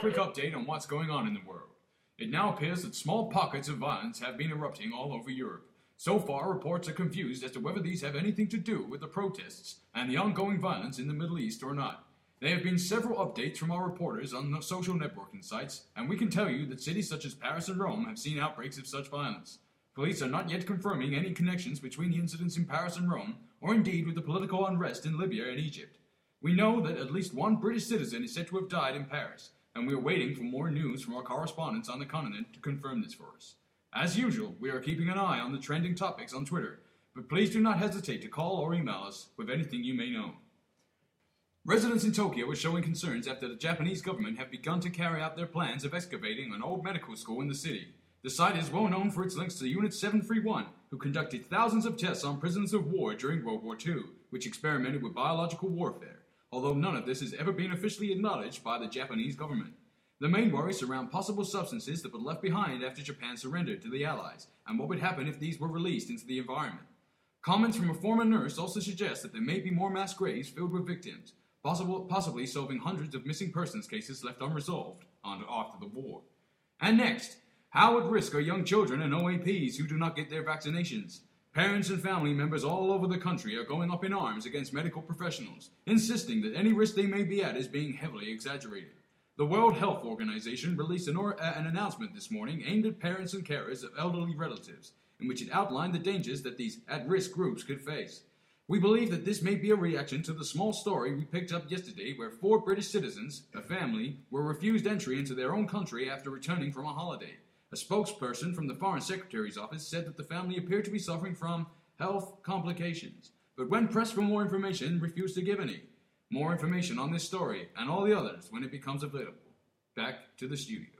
quick update on what's going on in the world. It now appears that small pockets of violence have been erupting all over Europe. So far, reports are confused as to whether these have anything to do with the protests and the ongoing violence in the Middle East or not. There have been several updates from our reporters on the social networking sites, and we can tell you that cities such as Paris and Rome have seen outbreaks of such violence. Police are not yet confirming any connections between the incidents in Paris and Rome, or indeed with the political unrest in Libya and Egypt. We know that at least one British citizen is said to have died in Paris, and we are waiting for more news from our correspondents on the continent to confirm this for us. As usual, we are keeping an eye on the trending topics on Twitter, but please do not hesitate to call or email us with anything you may know. Residents in Tokyo are showing concerns after the Japanese government have begun to carry out their plans of excavating an old medical school in the city. The site is well known for its links to Unit 731, who conducted thousands of tests on prisoners of war during World War II, which experimented with biological warfare although none of this has ever been officially acknowledged by the Japanese government. The main worries surround possible substances that were left behind after Japan surrendered to the Allies, and what would happen if these were released into the environment. Comments from a former nurse also suggest that there may be more mass graves filled with victims, possible, possibly solving hundreds of missing persons cases left unresolved after the war. And next, how at risk are young children and OAPs who do not get their vaccinations? Parents and family members all over the country are going up in arms against medical professionals, insisting that any risk they may be at is being heavily exaggerated. The World Health Organization released an, or- uh, an, announcement this morning aimed at parents and carers of elderly relatives, in which it outlined the dangers that these at risk groups could face. We believe that this may be a reaction to the small story we picked up yesterday where four British citizens, a family, were refused entry into their own country after returning from a holiday. A spokesperson from the Foreign Secretary's office said that the family appeared to be suffering from health complications, but when pressed for more information, refused to give any. More information on this story and all the others when it becomes available. Back to the studio.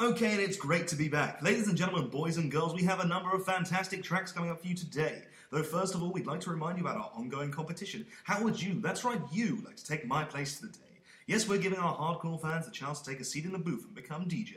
Okay, and it's great to be back. Ladies and gentlemen, boys and girls, we have a number of fantastic tracks coming up for you today. Though, first of all, we'd like to remind you about our ongoing competition. How would you, that's right, you, like to take my place today? Yes, we're giving our hardcore fans a chance to take a seat in the booth and become DJ.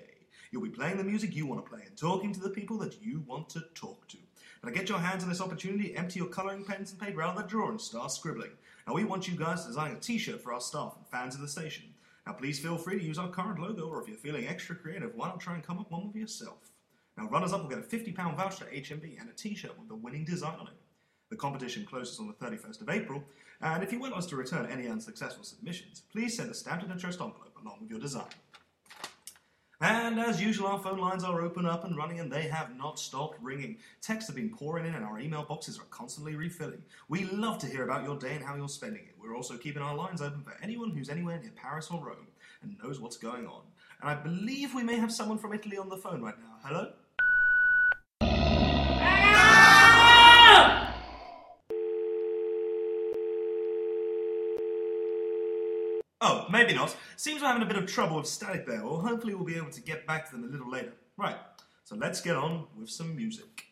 You'll be playing the music you want to play and talking to the people that you want to talk to. Now get your hands on this opportunity, empty your colouring pens and paper out of the drawer and start scribbling. Now we want you guys to design a t-shirt for our staff and fans of the station. Now please feel free to use our current logo or if you're feeling extra creative, why not try and come up with one with yourself? Now runners up will get a £50 voucher to HMV and a t-shirt with the winning design on it. The competition closes on the 31st of April, and if you want us to return any unsuccessful submissions, please send a stamped and addressed envelope along with your design. And as usual, our phone lines are open up and running and they have not stopped ringing. Texts have been pouring in and our email boxes are constantly refilling. We love to hear about your day and how you're spending it. We're also keeping our lines open for anyone who's anywhere near Paris or Rome and knows what's going on. And I believe we may have someone from Italy on the phone right now. Hello? Oh, maybe not. Seems we're having a bit of trouble with static there, or hopefully we'll be able to get back to them a little later. Right, so let's get on with some music.